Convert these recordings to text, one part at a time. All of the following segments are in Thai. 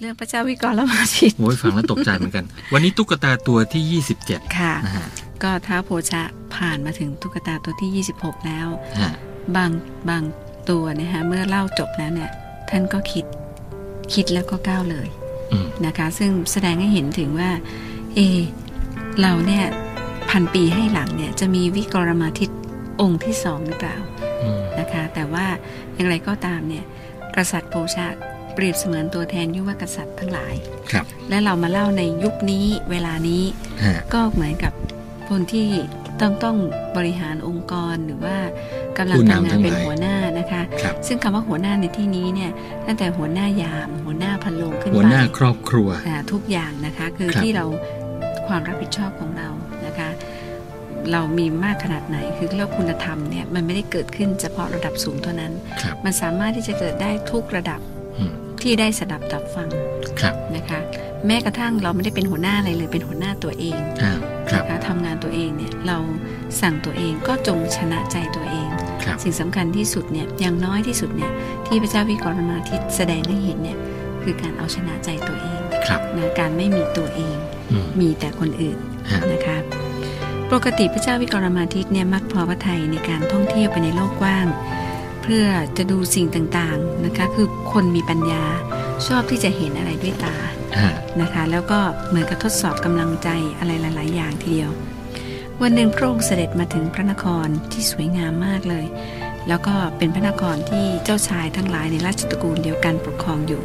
เรื่องพระเจ้าวิกรละมาชิตโอ้ยฟังแล้วตกใจเหมือนกัน วันนี้ตุ๊กตาตัวที่ 27 ค่ะนะฮะก็ท้าวโพชะผ่านมาถึงตุ๊กตาตัวที่ 26 แล้วฮะบางบางตัวนะคะเมื่อเล่าจบแล้วเนี่ย ท่านก็คิดคิดแล้วก็ก้าวเลยอืมนะคะ ซึ่งแสดงให้เห็นถึงว่า เอะเราเนี่ยพันปีให้หลังเนี่ย จะมีวิกรมาทิตองค์ที่สองหรือเปล่าอืมนะคะ แต่ว่าอย่างไรก็ตามเนี่ย กษัตริย์โพชะ เปรียบเสมือนตัวแทนยุวกษัตริย์ทั้งหลายครับ และเรามาเล่าในยุคนี้เวลานี้ฮะก็เหมือนกับคนที่ต้องต้องบริหารองค์กรหรือว่ากำลังผู้ทำนำงาทั้นงเป็นหลายหัวหน้านะคะครับซึ่งคำว่าหัวหน้าในที่นี้เนี่ยตั้งแต่หัวหน้ายาม หัวหน้าพันโลงขึ้นหัวไปหน้าครอบครัวอ่าทุกอย่างนะคะคือครับที่เราความรับผิดชอบของเรานะคะ เรามีมากขนาดไหนคือเรื่องคุณธรรมเนี่ยมันไม่ได้เกิดขึ้นเฉพาะระดับสูงเท่านั้นครับมันสามารถที่จะเกิดได้ทุกระดับอืม ที่ได้สดับตับฟังครับนะคะแม้กระทั่งเราไม่ได้เป็นหัวหน้าอะไรเลยเป็นหัวหน้าตัวเองอ่าครับนะคะทำงานตัวเองเนี่ยเราสั่งตัวเองก็จงชนะใจตัวเองครับสิ่งสำคัญที่สุดเนี่ยอย่างน้อยที่สุดเนี่ยที่พระเจ้าวิกรณาทิตแสดงให้เห็นเนี่ยคือการเอาชนะใจตัวเองครับนะการไม่มีตัวเองอืมมีแต่คนอื่นฮะนะคะปกติพระเจ้าวิกรมาทิตเนี่ยมักพอพระทัยในการท่องเที่ยวไปในโลกกว้าง เพื่อจะดูสิ่งต่างๆนะคะ คือคนมีปัญญาชอบที่จะเห็นอะไรด้วยตาฮะนะคะ แล้วก็เหมือนกับทดสอบกำลังใจอะไรหลาย ๆ อย่างทีเดียว วันหนึ่งพระองค์เสด็จมาถึงพระนครที่สวยงามมากเลย แล้วก็เป็นพระนครที่เจ้าชายทั้งหลายในราชตระกูลเดียวกันปกครองอยู่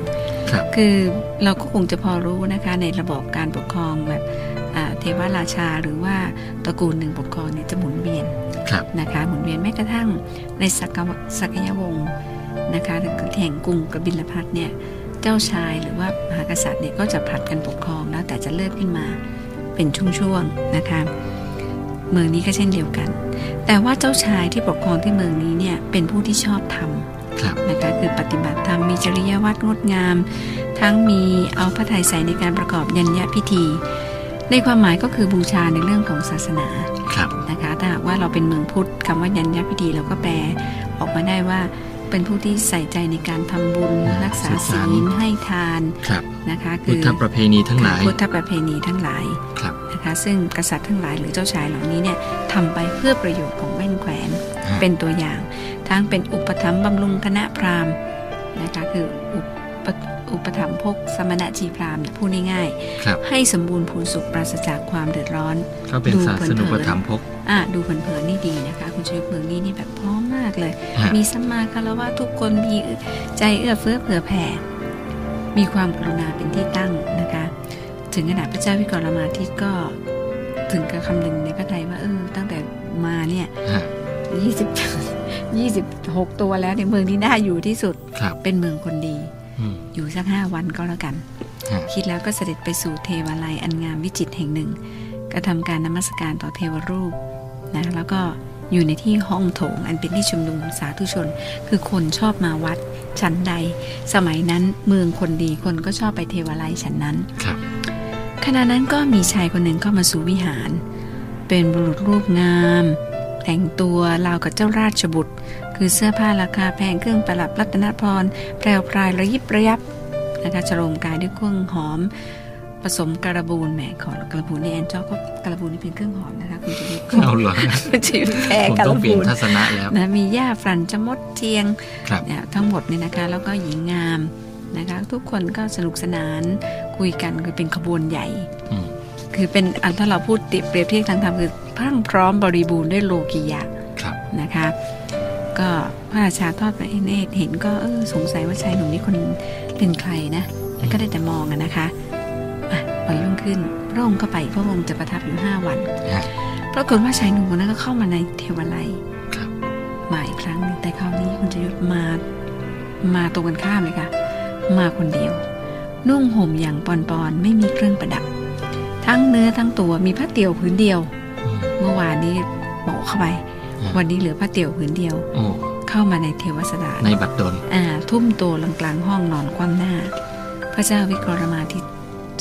ครับคือเราก็คงจะพอรู้นะคะในระบบการปกครองแบบอ่า เทวราชาหรือว่าตระกูลหนึ่งปกครองเนี่ยจะหมุนเวียนครับนะคะหมุนเวียนแม้กระทั่งในสักวะสักยวงศ์นะคะแห่งกรุงกบิลพัทเนี่ยเจ้าชายหรือว่ามหากษัตริย์เนี่ยก็จะผลัดกันปกครองแล้วแต่จะเลิกขึ้นมาเป็นช่วงๆนะคะเมืองนี้ก็เช่นเดียวกัน แต่ว่าเจ้าชายที่ปกครองที่เมืองนี้เนี่ยเป็นผู้ที่ชอบธรรมครับนะคะคือปฏิบัติธรรมมีจริยวัตรงดงาม ทั้งมีเอาพระทัยใส่ในการประกอบยัญญพิธี ในความหมายก็คือบูชาในเรื่องของศาสนาครับนะคะถ้าหากว่าเราเป็นเมืองพุทธคำว่ายัญญพิธีเราก็แปลออกมาได้ว่าเป็นผู้ที่ใส่ใจในการทำบุญอ่ารักษาสื่อศีสารลให้ทานครับนะคะพุคืทธประเพณีทั้งหลายพุทธประเพณีทั้งหลายครับนะคะซึ่งกษัตริย์ทั้งหลายหรือเจ้าชายเหล่านี้เนี่ยทำไปเพื่อประโยชน์ของแว่นแขวนฮะเป็นตัวอย่าง ทั้งเป็นอุปถัมภ์บำรุงคณะพราหมณ์นะคะคืออุป อุปถัมภ์พกสมณะจีพราหมณ์เนี่ยพูดง่ายครับ ๆให้สมบูรณ์พูนสุขปราศจากความเดือดร้อน ก็เป็นดูศาสนุปถัมภก อะดูเผินๆนี่ดีนะคะ คุณชยุทธเมืองนี้นี่แบบพร้อมมากเลย ฮะ มีสัมมาคารวะทุกคนมีใจเอื้อเฟื้อเผื่อแผ่ มีความกรุณาเป็นที่ตั้งนะคะ ถึงขนาดพระเจ้าวิกรมาทิตก็ถึงกับคำนึงในพระไทยว่าเออตั้งแต่มาเนี่ยฮะยี่สิบยี่สิบหกตัวแล้วในเมืองนี้น่าอยู่ที่สุดครับ เป็นเมืองคนดี อืมอยู่สักห้าวันก็แล้วกันฮะคิดแล้วก็เสด็จไปสู่เทวาลัยอันงามวิจิตรแห่งหนึ่งกระทำการนมัสการต่อเทวรูปนะแล้วก็อยู่ในที่ห้องโถง อันเป็นที่ชุมนุมสาธุชน คือคนชอบมาวัดชั้นใด สมัยนั้นเมืองคนดีคนก็ชอบไปเทวาลัยชั้นนั้นครับขณะนั้นก็มีชายคนหนึ่งเข้ามาสู่วิหาร เป็นบุรุษรูปงาม แต่งตัวราวกับเจ้าราชบุตร คือเสื้อผ้าราคาแพงเครื่องประดับรัตนพรแพรวพรายระยิบระยับนะคะฉโลมกายด้วยเครื่องหอม ผสมกระบูนแหมขอกระบูนในแอนจอก็กระบูนนี่เป็นเครื่องหอมนะคะคุณจะมีเอาเหรอคุณจะมีแพรผมกต้อระงเปลี่ยบูนนทัศนะแล้วนะมีหญ้าฝรั่นจมดเทียงครับเนี่ยทั้งหมดเนี่ยนะคะ แล้วก็หญิงงามนะคะ ทุกคนก็สนุกสนานคุยกันคือเป็นขบวนใหญ่อืมคือเป็นอันถ้าเราพูดเปรียบเทียบทางธรรมคือพรั่งพร้อมบริบูรณ์ด้วยโลกิยะครับนะคะ ก็พระราชาทอดพระเนตรเห็นก็เออสงสัยว่าชายหนุ่มนี้คนเป็นใครนะแล้วก็ได้แต่มองอะนะคะอะวันรุ่งขึ้นพระองค์ก็ไปพระองค์จะประทับอยู่ห้าวันฮะปรากฏว่าชายหนุ่มคนนั้นก็เข้ามาในเทวไลยครับมาอีกครั้งหนึงแต่คราวนี้คุณจะยุทธมามาตรงกันข้ามเลยค่ะ มาคนเดียว นุ่งห่มอย่างปอนๆไม่มีเครื่องประดับ ทั้งเนื้อทั้งตัวมีผ้าเตี่ยวผืนเดียวอืมเมื่อวานนี้โปะเข้าไปอืม วันนี้เหลือผ้าเตี่ยวผืนเดียวโอ้เข้ามาในเทวสถานในบัตรดลอ่า ทุ่มตัวลงกลางห้องนอนคว่ำหน้า พระเจ้าวิกรมาทิต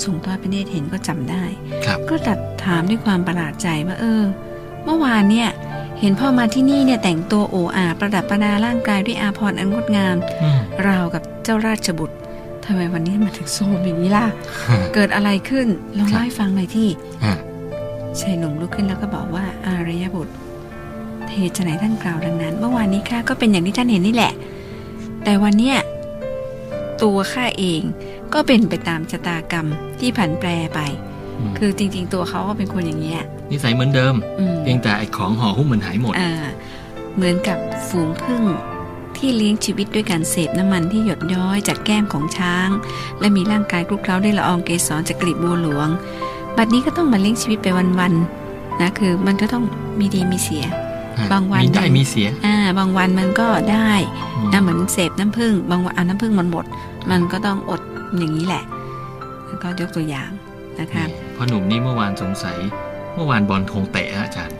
ทรงทอดพระเนตรเห็นก็จำได้ครับก็ตัดถามด้วยความประหลาดใจว่าเออ เมื่อวานเนี่ยเห็นพ่อมาที่นี่เนี่ยแต่งตัวโอ้อาประดับประดาร่างกายด้วยอาภรณ์อันงดงามอืมราวกับเจ้าราชบุตรททำไมวันนี้มันถึงโซมอย่างนี้ล่ะ เกิดอะไรขึ้นลองเล่าให้ฟังหน่อยที่ฮะชายหนุ่มลุกขึ้นแล้วก็บอกว่าอารยบุตร เหตุไฉนท่านกล่าวดังนั้น เมื่อวานนี้ข้าก็เป็นอย่างที่ท่านเห็นนี่แหละ แต่วันเนี้ยตัวข้าเองก็เป็นไปตามชะตากรรมที่ผันแปรไปมคือจริง ๆ ตัวเขาก็เป็นคนอย่างเงี้ยนิสัยเหมือนเดิมอืมเพียงแต่ไอ้ของห่อหุ้มมันหายหมดอ่าเหมือนกับฝูงผึ้งที่เลี้ยงชีวิตด้วยการเสพน้ำมันที่หยดย้อยจากแก้มของช้าง และมีร่างกายคลุกเคล้าด้วยละอองเกสรจากกลีบบัวหลวง บัดนี้ก็ต้องมาเลี้ยงชีวิตไปวันๆนะคือมันก็ต้องมีดีมีเสีย บางวันมีได้มีเสีย อ่า บางวันมันก็ได้อืมนะเหมือนเสพน้ำผึ้งบางวันเอาน้ำผึ้งมันหมด มันก็ต้องอดอย่างนี้แหละ แล้วก็ยกตัวอย่างนะคะพ่อหนุ่มนี่เมื่อวานสงสัย เมื่อวานบอลธงเตะฮะอาจารย์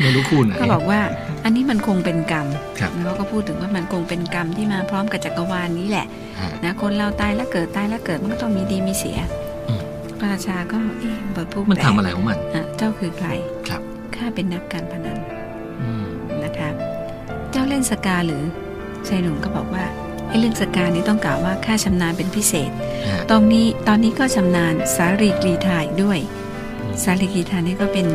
ไม่รู้คู่ไหนก็บอกว่า อันนี้มันคงเป็นกรรมครับแล้วก็พูดถึงว่ามันคงเป็นกรรมที่มาพร้อมกับจักรวาลนี้แหละฮะนะคนเราตายแล้วเกิดตายแล้วเกิดมันก็ต้องมีดีมีเสียอืมพระราชาก็เอ๊ะเปิดพูดมันทำอะไรของมันอะเจ้าคือใครครับข้าเป็นนักการพนัน ล่นสกาหรือชายหนุ่มก็บอกว่าไอ้เรื่องสกานี้ต้องกล่าวว่าข้าชำนาญเป็นพิเศษฮะตรงนี้ตอนนี้ก็ชำนาญสารีกรีธาอีกด้วยอืมสารีกรีธานี่ก็เป็น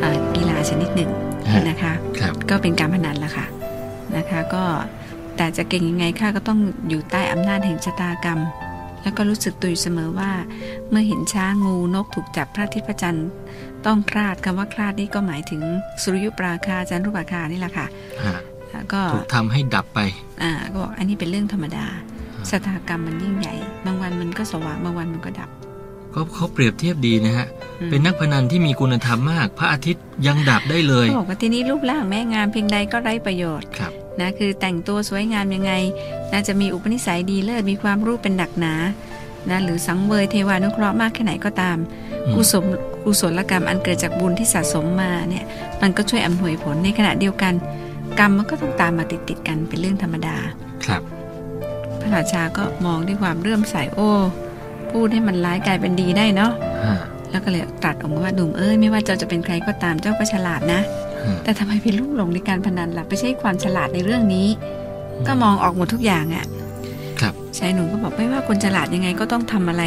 เอ่อกีฬาชนิดหนึ่งฮะนะคะครับก็เป็นการพนันละค่ะนะคะก็แต่จะเก่งยังไงข้าก็ต้องอยู่ใต้อำนาจแห่งชะตากรรม แล้วก็รู้สึกตัวอยู่เสมอว่า เมื่อเห็นช้างงูนกถูกจับพระอาทิตย์พระจันทร์ต้องคลาดคำว่าคลาดนี่ก็หมายถึงสุริยุปราคาจันทรุปราคานี่แหละค่ะฮะแล้ว ก็ถูกทำให้ดับไป อ่าก็บอกอันนี้เป็นเรื่องธรรมดาชะตากรรมมันยิ่งใหญ่ บางวันมันก็สว่างบางวันมันก็ดับ ก็เขาเปรียบเทียบดีนะฮะอืมเป็นนักพนันที่มีคุณธรรมมาก พระอาทิตย์ยังดับได้เลยเขาบอกว่าทีนี้รูปร่างแม้งามเพียงใดก็ไร้ประโยชน์ครับนะคือแต่งตัวสวยงามยังไง น่าจะมีอุปนิสัยดีเลิศมีความรู้เป็นหนักหนานะหรือสังเวยเทวานุเคราะห์มากแค่ไหนก็ตามอืมกุศลกุศลกรรมอันเกิดจากบุญที่สะสมมาเนี่ยมันก็ช่วยอำนวยผลในขณะเดียวกัน กรรมมันก็ต้องตามมาติดติดๆกันเป็นเรื่องธรรมดา ครับ พระราชาก็มองด้วยความเรื่อมใสโอ้พูดให้มันร้ายกลายเป็นดีได้เนาะฮะแล้วก็เลยตรัสออกมาว่าหนุ่มเอ้ยไม่ว่าเจ้าจะเป็นใครก็ตามเจ้าก็ฉลาดนะฮะแต่ทำไมไปลุ่มหลงในการพนันล่ะไม่ใช่ความฉลาดในเรื่องนี้ ก็มองออกหมดทุกอย่างอะ่ะครับชายหนุ่มก็บอกไม่ว่าคนฉลาดยังไงก็ต้องทำอะไร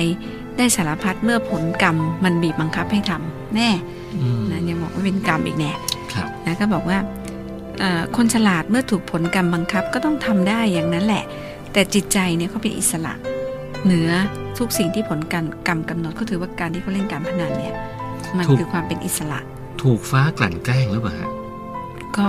ได้สารพัดเมื่อผลกรรมมันบีบบังคับให้ทำแน่อืมนะยังบอกว่าเป็นกรรมอีกแน่ครับนะก็บอกว่าเอ่อ คนฉลาดเมื่อถูกผลกรรมบังคับก็ต้องทำได้อย่างนั้นแหละ แต่จิตใจเนี่ยเขาเป็นอิสระ เหนือทุกสิ่งที่ผลกรรมกรรมกำหนดก็ถือว่าการที่เขาเล่นการพนันเนี่ย มันถูกคือความเป็นอิสระ ถูกฟ้ากลั่นแกล้งหรือเปล่าฮะก็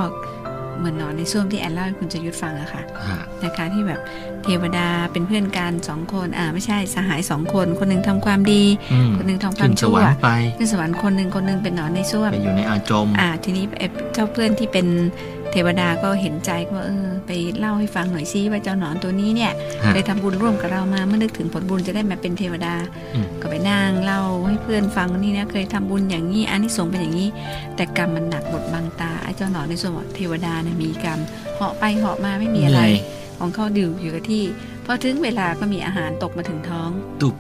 เหมือนนอนในช่วงที่แอนเล่าให้คุณจะยุทธฟังอะค่ะฮะนะคะที่แบบเทวดาเป็นเพื่อนกันสองคนอ่าไม่ใช่สหายสองคน คนหนึ่งทำความดีอืมคนหนึ่งทำคขึ้วามนสชั่ววรรค์ไปขึ้นสวรรค์คนหนึ่งคนหนึ่งเป็นหนอนในส้วมไปอยู่ในอาจมอ่าทีนี้ไอ้เจ้าเพื่อนที่เป็น เทวดาก็เห็นใจก็ว่าเออไปเล่าให้ฟังหน่อยซิว่าเจ้าหนอนตัวนี้เนี่ยฮะไปทำบุญร่วมกับเรามาเมื่อนึกถึงผลบุญจะได้มาเป็นเทวดาอืมก็ไปนั่งเล่าให้เพื่อนฟังว่านี่นะเคยทำบุญอย่างนี้อันนี้สงส์เป็นอย่างนี้ แต่กรรมมันหนักบทบังตาไอ้เจ้าหนอนในส่วนบอกเทวดาเนี่ยมีกรรมเหาะไปเหาะมาไม่มีอะไรเหนื่อยของเขาดื่มอยู่กับที่พอถึงเวลาก็มีอาหารตกมาถึงท้อง ตุบ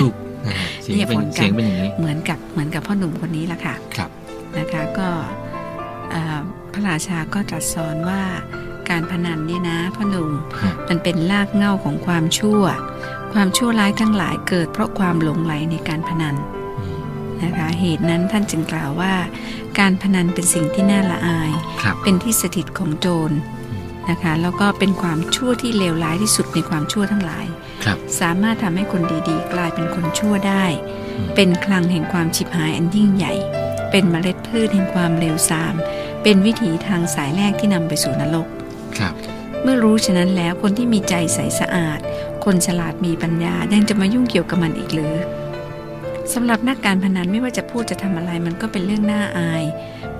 ตุบนะฮะเสียงเนี่ยเป็นผลกรรมเสียงเป็นอย่างนี้เหมือนกับเหมือนกับพ่อหนุ่มคนนี้แหละค่ะครับนะคะก็อ่า พระราชาก็ตรัสสอนว่าการพนันเนี่ยนะพ่อหนุ่มฮะมันเป็นรากเหง้าของความชั่ว ความชั่วร้ายทั้งหลายเกิด เพราะความหลงไหลในการพนันอืมนะคะเหตุนั้นท่านจึงกล่าวว่า การพนันเป็นสิ่งที่น่าละอายครับเป็นที่สถิตของโจรอืมนะคะแล้วก็เป็นความชั่วที่เลวร้ายที่สุดในความชั่วทั้งหลายครับสามารถทำให้คนดีๆ กลายเป็นคนชั่วได้อืมเป็นคลังแห่งความฉิบหายอันยิ่งใหญ่ เป็นเมล็ดพืชแห่งความเลวทราม เป็นวิถีทางสายแรกที่นำไปสู่นรกครับ เมื่อรู้ฉะนั้นแล้วคนที่มีใจใสสะอาด คนฉลาดมีปัญญายังจะมายุ่งเกี่ยวกับมันอีกหรือสำหรับนักการพนันไม่ว่าจะพูดจะทำอะไรมันก็เป็นเรื่องน่าอาย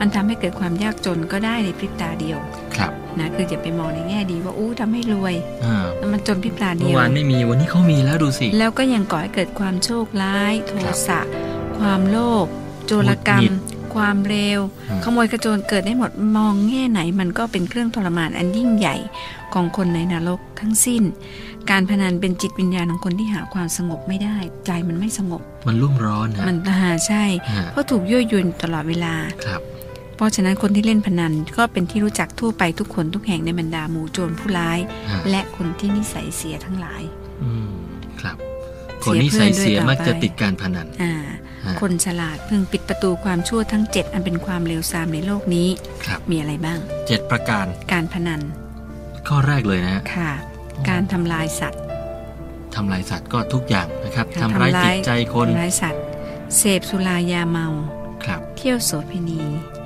มันทำให้เกิดความยากจนก็ได้ในพริบตาเดียว ครับ นะคืออย่าไปมองในแง่ดีว่าอู้ทำให้รวยอ่าแล้วมันจนพริบตาเดีเมื่ยอว วานไม่มีวันนี้เขามีแล้วดูสิแล้วก็ยังก่อให้เกิดความโชคร้าย โทสะ ความโลภโจรกรรม หงุดหงิด ความเร็วอืมขโมยกระโจนเกิดได้หมดมองแง่ไหน มันก็เป็นเครื่องทรมานอันยิ่งใหญ่ของคนในนรกทั้งสิ้น การพนันเป็นจิตวิญญาณของคนที่หาความสงบไม่ได้ ใจมันไม่สงบ มันรุ่มร้อนฮะมันหาใช่ฮะเพราะถูกยั่วยวนตลอดเวลาครับเพราะฉะนั้นคนที่เล่นพนันก็เป็นที่รู้จักทั่วไปทุกคนทุกแห่งในบรรดาหมู่โจรผู้ร้ายฮะและคนที่นิสัยเสียทั้งหลายออืมครับ คนนิสัยเสียมักจะติดการพนันอ่าฮะ คนฉลาดพึงปิดประตูความชั่วทั้ง 7 อันเป็นความเลวทรามในโลกนี้ครับมีอะไรบ้างเจ็ดประการ การพนัน ข้อแรกเลยนะฮะค่ะ การทำลายสัตว์ทำลายสัตว์ก็ทุกอย่างนะครับค่ะทำร้ายจิตใจคนทำร้ายสัตว์ เสพสุรายาเมาครับเที่ยวโสเภณี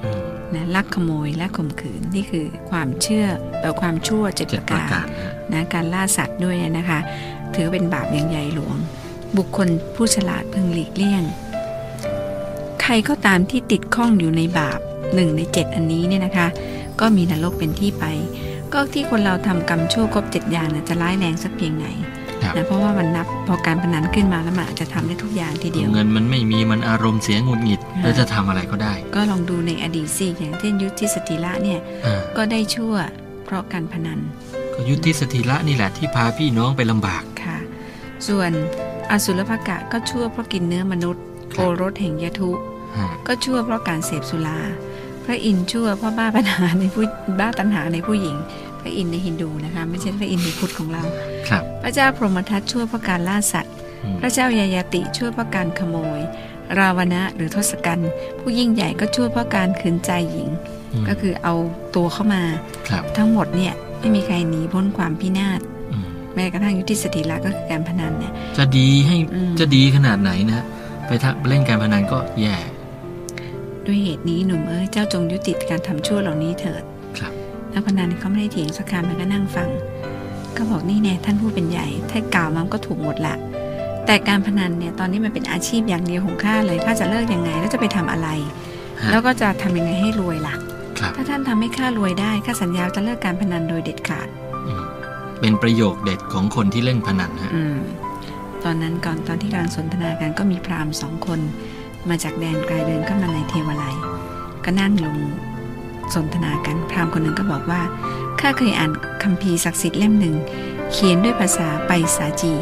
อืมนะลักขโมยและข่มขืนนี่คือความเชื่อแบบความชั่วเจ็ดเจ็ปดระประการการนะฮะนะการล่าสัตว์ด้วยนะคะ ถือเป็นบาปอย่างใหญ่หลวง บุคคลผู้ฉลาดพึงหลีกเลี่ยงใค รก็ตามที่ติดข้องอยู่ในบาปหนึ่งในเจ็ดอันนี้เนี่ยนะคะ ก็มีนรกเป็นที่ไป ก็ที่คนเราทำกรรมชั่วครบเจ็ดอย่างเนี่ยจะร้ายแรงสักเพียงไหนครับนะเพราะว่ามันนับพอการพนันขึ้นมาแล้วมันอาจจะทำได้ทุกอย่างทีเดียว เงินมันไม่มีมันอารมณ์เสียหงุดหงิดค่ะแล้วจะทำอะไรก็ได้ ก็ลองดูในอดีตสิอย่างเช่นยุทธิสติละเนี่ยอ่าก็ได้ชั่วเพราะการพนัน ก็ยุทธิสถิระนี่แหละที่พาพี่น้องไปลำบากค่ะ ส่วนอสุรภกะก็ชั่วเพราะกินเนื้อมนุษย์คโอรับรสแห่งยทุฮะ ก็ชั่วเพราะการเสพสุรา พระอินทร์ชั่วเพราะบ้าปัญหาในผู้บ้าตัณหาในผู้หญิง พระอินทร์ในฮินดูนะคะ ไม่ใช่พระอินทร์ในพุทธของเราครับ พระเจ้าพรหมทัตชั่วเพราะการล่าสัตว์อืมพระเจ้ายายาติชั่วเพราะการขโมย ราวณะหรือทศกัณฐ์ผู้ยิ่งใหญ่ก็ชั่วเพราะการขืนใจหญิงมก็คือเอาตัวเข้ามาครับทั้งหมดเนี่ยไม่มีใครหนีพ้นความพินาศอืมแม้กระทั่งยุทธิสติละก็คือการพนันเนี่ยจะดีให้อืมจะดีขนาดไหนนะไปทำเล่นการพนันก็แย่ ด้วยเหตุนี้หนุ่มเอ้ยเจ้าจงยุติการทำชั่วเหล่านี้เถิดครับนักพนันเขาไม่ได้เถียงสักคำมันก็นั่งฟัง ก็บอกนี่แน่ท่านผู้เป็นใหญ่ ถ้ากล่าวมันก็ถูกหมดละแต่การพนันเนี่ยตอนนี้มันเป็นอาชีพอย่างเดียวของข้าเลยข้าจะเลิกยังไงแล้วจะไปทำอะไรฮะแล้วก็จะทำยังไงให้รวยล่ะครับถ้าท่านทำให้ข้ารวยได้ข้าสัญญาจะเลิกการพนันโดยเด็ดขาดอืมเป็นประโยคเด็ดของคนที่เล่นพนันฮะอืมตอนนั้นก่อนตอนที่กำลังสนทนากันก็มีพราหมณ์สองคน มาจากแดนไกลเดินเข้ามาในเทวไลยก็นั่งลงสนทนากัน พราหมณ์คนหนึ่งก็บอกว่า ข้าเคยอ่านคัมภีร์ศักดิ์สิทธิ์เล่มหนึ่ง เขียนด้วยภาษาไปสาจี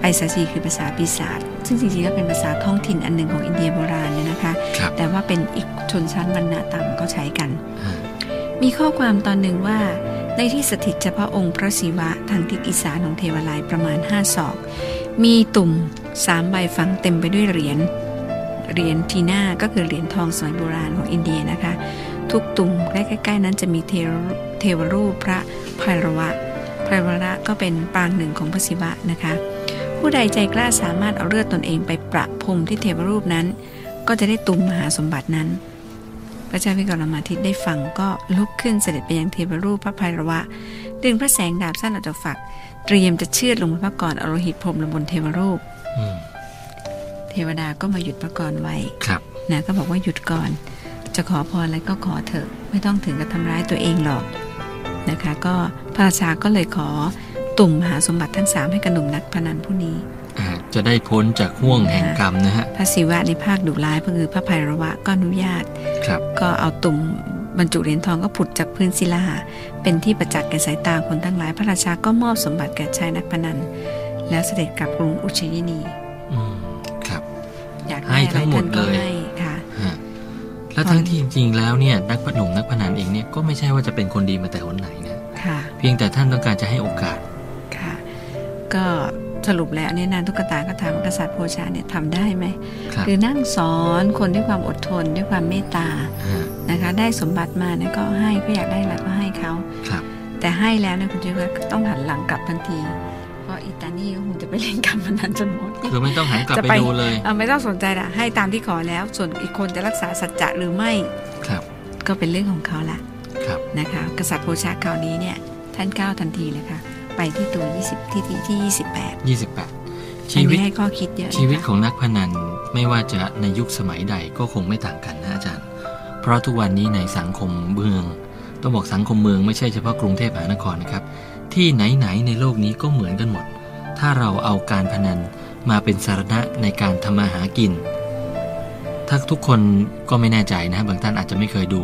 ไปสาจีคือภาษาปีศาจ ซึ่งจริงๆแล้วเป็นภาษาท้องถิ่นอันหนึ่งของอินเดียโบราณเนี่ยนะคะครับแต่ว่าเป็นอีกชนชั้นวรรณะต่ำก็ใช้กันฮะมีข้อความตอนหนึ่งว่าในที่สถิตเฉพาะองค์พระศิวะทางทิศอีสานของเทวาลัยประมาณห้าศอก มีตุ่มสามใบฝังเต็มไปด้วยเหรียญ เหรียญทีน่าก็คือเหรียญทองสมัยโบราณของอินเดียนะคะ ทุกตุ่มใกล้ ๆ นั้นจะมีเทวรูปพระไพรวะไพรวะก็เป็นปางหนึ่งของพระศิวะนะคะ ผู้ใดใจกล้าสามารถเอาเลือดตนเองไปประพรมที่เทวรูปนั้น ก็จะได้ตุ่มมหาสมบัตินั้น พระเจ้าวิกรมาทิตย์ได้ฟังก็ลุกขึ้นเสด็จไปยังเทวรูปพระไพรวะ ดึงพระแสงดาบสั้นออกจากฝัก เตรียมจะเชือดลงพระกรอโลหิตพรมลงบนเทวรูป เทวดาก็มาหยุดพระกรไว้ครับนะก็บอกว่าหยุดก่อน จะขอพรอะไรก็ขอเถอะ ไม่ต้องถึงกับทำร้ายตัวเองหรอกนะคะ ก็พระราชาก็เลยขอตุ่มมหาสมบัติทั้งสามให้กับหนุ่มนักพนันผู้นี้อ่าจะได้พ้นจากห่วงแห่งกรรมนะฮะพระศิวะในภาคดุร้ายก็คือพระไพรวะก็อนุญาต ครับ ก็เอาตุ่มบรรจุเหรียญทองก็ผุดจากพื้นศิลา เป็นที่ประจักษ์แก่สายตาคนทั้งหลาย พระราชาก็มอบสมบัติแก่ชายนักพนัน แล้วเสด็จกลับกรุงอุชยินี ทั้งหมดท่านก็เลยให้ค่ะฮะแล้วทั้งที่จริงๆแล้วเนี่ยนักพนุ่มนักพนันเองเนี่ยก็ไม่ใช่ว่าจะเป็นคนดีมาแต่หนไหนนะค่ะเพียงแต่ท่านต้องการจะให้โอกาสค่ะ ก็สรุปแล้วเนี่ยนางตุ๊กตาก็ถามว่ากษัตริย์โพชาเนี่ยทำได้ไหมครับคือนั่งสอนคนด้วยความอดทนด้วยความเมตตาฮะนะคะ ได้สมบัติมาเนี่ยก็ให้ก็อยากได้อะไรก็ให้เขาครับแต่ให้แล้วเนี่ยคุณเจ้าก็ต้องหันหลังกลับทันทีเพราะอิตานี่ก็คงจะไปเล่นการพนันจนหมดคือไม่ต้องหันกลับจะไปไปดูเลยเอาไม่ต้องสนใจละให้ตามที่ขอแล้ว ส่วนอีกคนจะรักษาสัจจะหรือไม่ครับ ก็เป็นเรื่องของเขาละครับนะคะ กษัตริย์โพชาคราวนี้เนี่ยท่านก้าวทันทีเลยค่ะไปที่ตัว 20 ที่ที่ที่ 28 28อัชีนวิตนี้ให้ข้อคิดเยอะนะคะชีวิตของนักพนันไม่ว่าจะในยุคสมัยใดก็คงไม่ต่างกันนะอาจารย์ เพราะทุกวันนี้ในสังคมเมือง ต้องบอกสังคมเมืองไม่ใช่เฉพาะกรุงเทพมหานครนะครับ ที่ไหนๆในโลกนี้ก็เหมือนกันหมด ถ้าเราเอาการพนันมาเป็นสาระในการทำมาหากิน ถ้าทุกคนก็ไม่แน่ใจนะ บางท่านอาจจะไม่เคยดู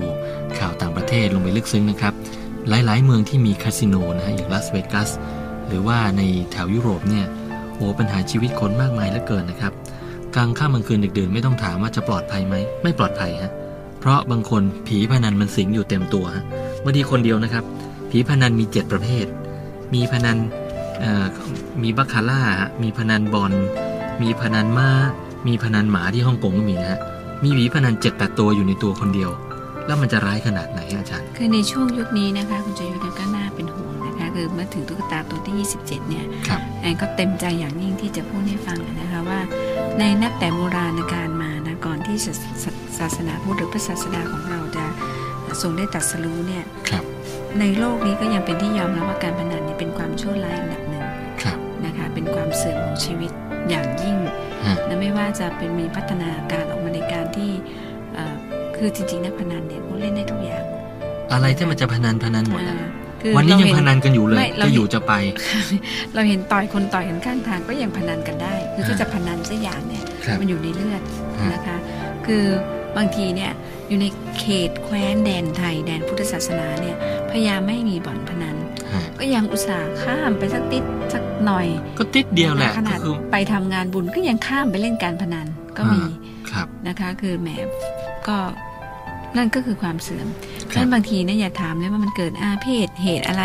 ข่าวต่างประเทศลงไปลึกซึ้งนะครับ หลาย ๆ เมืองที่มีคาสิโนนะฮะอย่างลาสเวกัสหรือว่าในแถวยุโรปเนี่ยโอ้ปัญหาชีวิตคนมากมายเหลือเกินนะครับ กลางค่ำกลางคืนดึกดื่นไม่ต้องถามว่าจะปลอดภัยไหมไม่ปลอดภัยฮะเพราะบางคนผีพนันมันสิงอยู่เต็มตัวฮะบางทีคนเดียวนะครับ ผีพนันมีเจ็ดประเภท มีพนัน มีบัคคาร่าฮะมีพนันบอล มีพนันม้า มีพนันหมาที่ฮ่องกงก็มีนะฮะ มีหวีพนันเจ็ดแปดตัวอยู่ในตัวคนเดียว แล้วมันจะร้ายขนาดไหนอาจารย์ คือในช่วงยุคนี้นะคะคุณจยุทธก็น่าเป็นห่วงนะคะคือเมื่อถึงตุ๊กตาตัวที่ 27 เนี่ยครับแอนก็เต็มใจอย่างยิ่งที่จะพูดให้ฟังนะคะว่า ในนับแต่โบราณการมานะก่อนที่ศาสศาสนาพุทธหรือพระศาสดาของเราจะทรงได้ตรัสรู้เนี่ยครับในโลกนี้ก็ยังเป็นที่ยอมรับว่าการพนันเนี่ยเป็นความชั่วร้ายอันดั เป็นความเสื่อมของชีวิตอย่างยิ่งฮะและไม่ว่าจะเป็นมีพัฒนาการออกมาในการที่เอ่อคือจริงๆนักพนันเนี่ยเขาเล่นได้ทุกอย่าง อะไรที่มันจะพนันพนันหมดอ่าอะคือวันนี้เรายังเห็พนันกันอยู่เลยไม่เราจะอยู่จะไป เราเห็นต่อยคนต่อยกันข้างทางก็ยังพนันกันได้ คือถ้าฮะจะพนันสักอย่างเนี่ยครับมันอยู่ในเลือดฮะนะคะ คือบางทีเนี่ยอยู่ในเขตแคว้นแดนไทยแดนพุทธศาสนาเนี่ยพยายามไม่ให้มีบ่อนพนันฮะ ก็ยังอุตส่าห์ข้ามไปสักติดสักหน่อย ก็ติดเดียวแหละขก็นาดคือไปทำงานบุญก็ยังข้ามไปเล่นการพนันก็มีครับนะคะ คือแหมก็นั่นก็คือความเสื่อมคดัรังบนั้นบางทีเนี่ยอย่าถามเลยว่ามันเกิดอาเพศเหตุอะไร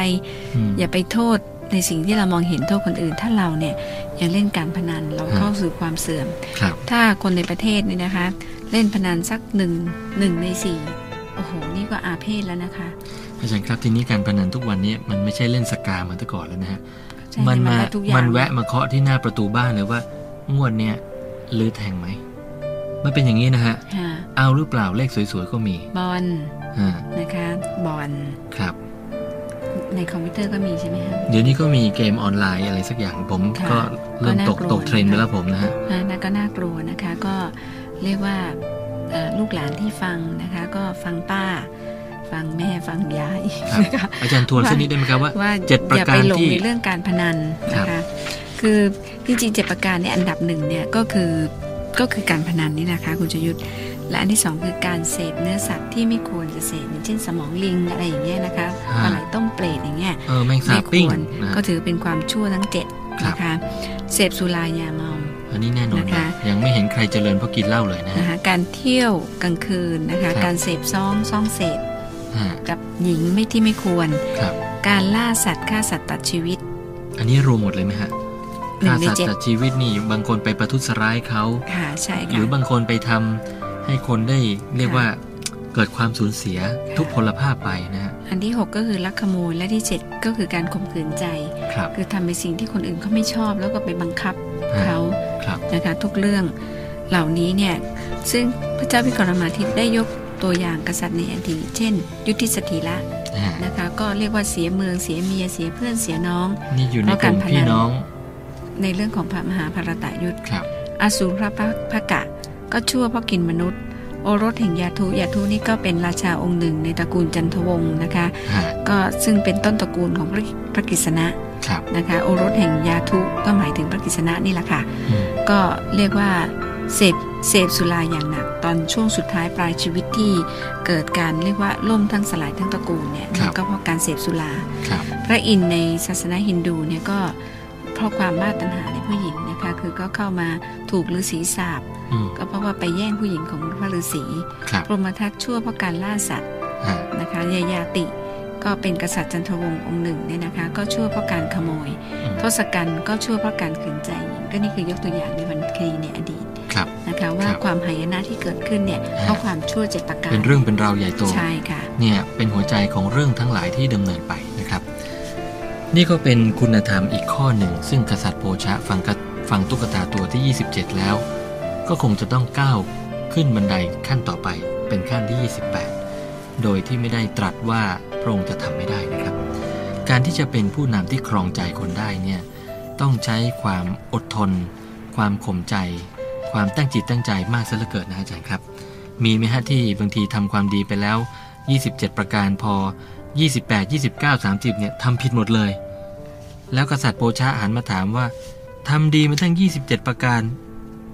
อืมอย่าไปโทษในสิ่งที่เรามองเห็นโทษคนอื่น ถ้าเราเนี่ยยังเล่นการพนันเราฮะเข้าสู่ความเสื่อมครับถ้าคนในประเทศเนี่ยนะคะ เล่นพนันสักหนึ่งหนึ่งในสี่โอ้โห นี่ก็อาเพศแล้วนะคะ อาจารย์ครับทีนี้การพนันทุกวันนี้มันไม่ใช่เล่นสกาเหมือนแต่ก่อนแล้วนะฮะใช่มันมาได้ทุกอย่างมันแวะมาเคาะที่หน้าประตูบ้านเลยว่างวดเนี้ยลื้อแทงไหมมันเป็นอย่างนี้นะฮะค่ะเอาหรือเปล่าเลขสวยๆก็มี บอลอ่านะคะบอลครับ ในคอมพิวเตอร์ก็มีใช่ไหมคะเดี๋ยวนี้ก็มีเกมออนไลน์อะไรสักอย่างผมค่ะก็เริ่มตกก็น่ากลัวตกเทรนด์ไปนะคะแล้วผมนะฮะอ่านั่นก็น่ากลัวนะคะ ก็เรียกว่าเอ่อลูกหลานที่ฟังนะคะ ก็ฟังป้า ฟังแม่ฟังยายครับนะคะอาจารย์ทวนสักนิดได้ไหมครับว่าว่าเจ็ดประอย่าการไปหลงที่ในเรื่องการพนันนะครัคะบคือจริงๆเจ็ดประการเนี่ยอันดับหนึ่งเนี่ยก็คือก็คือการพนันนี่นะคะคุณชยุทธและอันที่สองคือการเสพเนื้อสัตว์ที่ไม่ควรจะเสพอย่างเช่นสมองลิงอะไรอย่างเงี้ยนะคะปลาไหลต้มเปรตอย่างเงี้ยเออแมงสาไม่บคปิ้งวรนะก็ถือเป็นความชั่วทั้งเจ็ดครับนะคะเสพสุรายาเมาอันนี้แน่นอนนะคะเลยยังไม่เห็นใครเจริญเพราะกินเหล้าเลยนะฮะนะคะการเที่ยวกลางคืนนะคะครับการเสพซ่องซ่องเสพฮะ กับหญิงไม่ที่ไม่ควรครับ การล่าสัตว์ฆ่าสัตว์ตัดชีวิต อันนี้รวมหมดเลยไหมฮะหนึ่ฆ่างในสัตว์เจ็ดตัดชีวิตนี่บางคนไปประทุษร้ายเขาค่ะใช่หค่ะรือบางคนไปทำให้คนได้เรียกค่ะว่าเกิดความสูญเสียค่ะทุกพลภาพไปนะฮะอันที่ 6 ก็คือลักขโมยและที่ 7 ก็คือการข่มขืนใจครับคือทำในสิ่งที่คนอื่นเขาไม่ชอบแล้วก็ไปบังคับฮะเขาครับนะคะทุกเรื่องเหล่านี้เนี่ยซึ่งพระเจ้าพิกรมาทิตได้ยก ตัวอย่างกษัตริย์ในอดีตเช่น ยุทธิสถิระฮะนะคะ ก็เรียกว่าเสียเมืองเสียเมียเสียเพื่อนเสียน้องนี่อยู่ในเพราะกลุ่มการพนันพี่น้อง ในเรื่องของพระมหาภารตะยุทธครับอสูรพระพกะ ก็ชั่วเพราะกินมนุษย์ โอรสแห่งยาทุยาทุนี่ก็เป็นราชาองค์หนึ่งในตระกูลจันทวงศ์นะคะฮะก็ซึ่งเป็นต้นตระกูลของพระพระกฤษณะครับนะคะโอรสแห่งยาทุก็หมายถึงพระกฤษณะนี่แหละค่ะอืมก็เรียกว่าเสพ เสพสุราอย่างหนัก ตอนช่วงสุดท้ายปลายชีวิตที่เกิดการเรียกว่าล่มทั้งสลายทั้งตระกูลเนี่ยก็เพราะการเสพสุราครับพระอินทร์ในศาสนาฮินดูเนี่ยก็เพราะความบ้าตัณหาในผู้หญิงนะคะคือก็เข้ามาถูกฤาษีสาบอืมก็เพราะว่าไปแย่งผู้หญิงของพระฤาษีครับพรหมทัตชั่วเพราะการล่าสัตว์ฮะนะคะยายาติก็เป็นกษัตริย์จันทวงศ์องค์หนึ่งเนี่ยนะคะ ก็ชั่วเพราะการขโมยอืมทศกัณฐ์ก็ชั่วเพราะการขืนใจหญิงก็นี่คือยกตัวอย่างในวันคดีในอดีตครับ นะคะว่าครับความหายนะที่เกิดขึ้นเนี่ยฮะเพราะความชั่วเจตประการเป็นเรื่องเป็นราวใหญ่โตใช่ค่ะเนี่ยเป็นหัวใจของเรื่องทั้งหลายที่ดำเนินไปนะครับ นี่ก็เป็นคุณธรรมอีกข้อหนึ่ง ซึ่งกษัตริย์โพชะฟังกะฟังตุ๊กตาตัวที่ 27 แล้ว ก็คงจะต้องก้าวขึ้นบันไดขั้นต่อไปเป็นขั้นที่ 28 โดยที่ไม่ได้ตรัสว่าพระองค์จะทำไม่ได้นะครับ การที่จะเป็นผู้นำที่ครองใจคนได้เนี่ยต้องใช้ความอดทน ความข่มใจ ความตั้งจิตตั้งใจมากซะเหลือเกินนะอาจารย์ครับ มีไหมฮะที่บางทีทำความดีไปแล้ว 27 ประการพอ 28 29 30เนี่ยทำผิดหมดเลย แล้วกษัตริย์โปชาหันมาถามว่าทำดีมาตั้ง 27 ประการ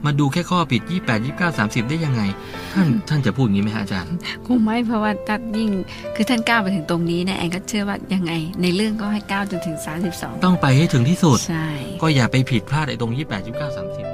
มาดูแค่ข้อผิด 28 29 30 ได้ยังไง ท่านท่านจะพูดอย่างนี้ไหมฮะอาจารย์คงไม่เพราะว่าถ้ายิ่งคือท่านก้าวไปถึงตรงนี้นะแอนก็เชื่อว่ายังไง ในเรื่องก็ให้ก้าวจนถึง 32 ต้องไปให้ถึงที่สุด ใช่ ก็อย่าไปผิดพลาดไอ้ตรง 28 29 30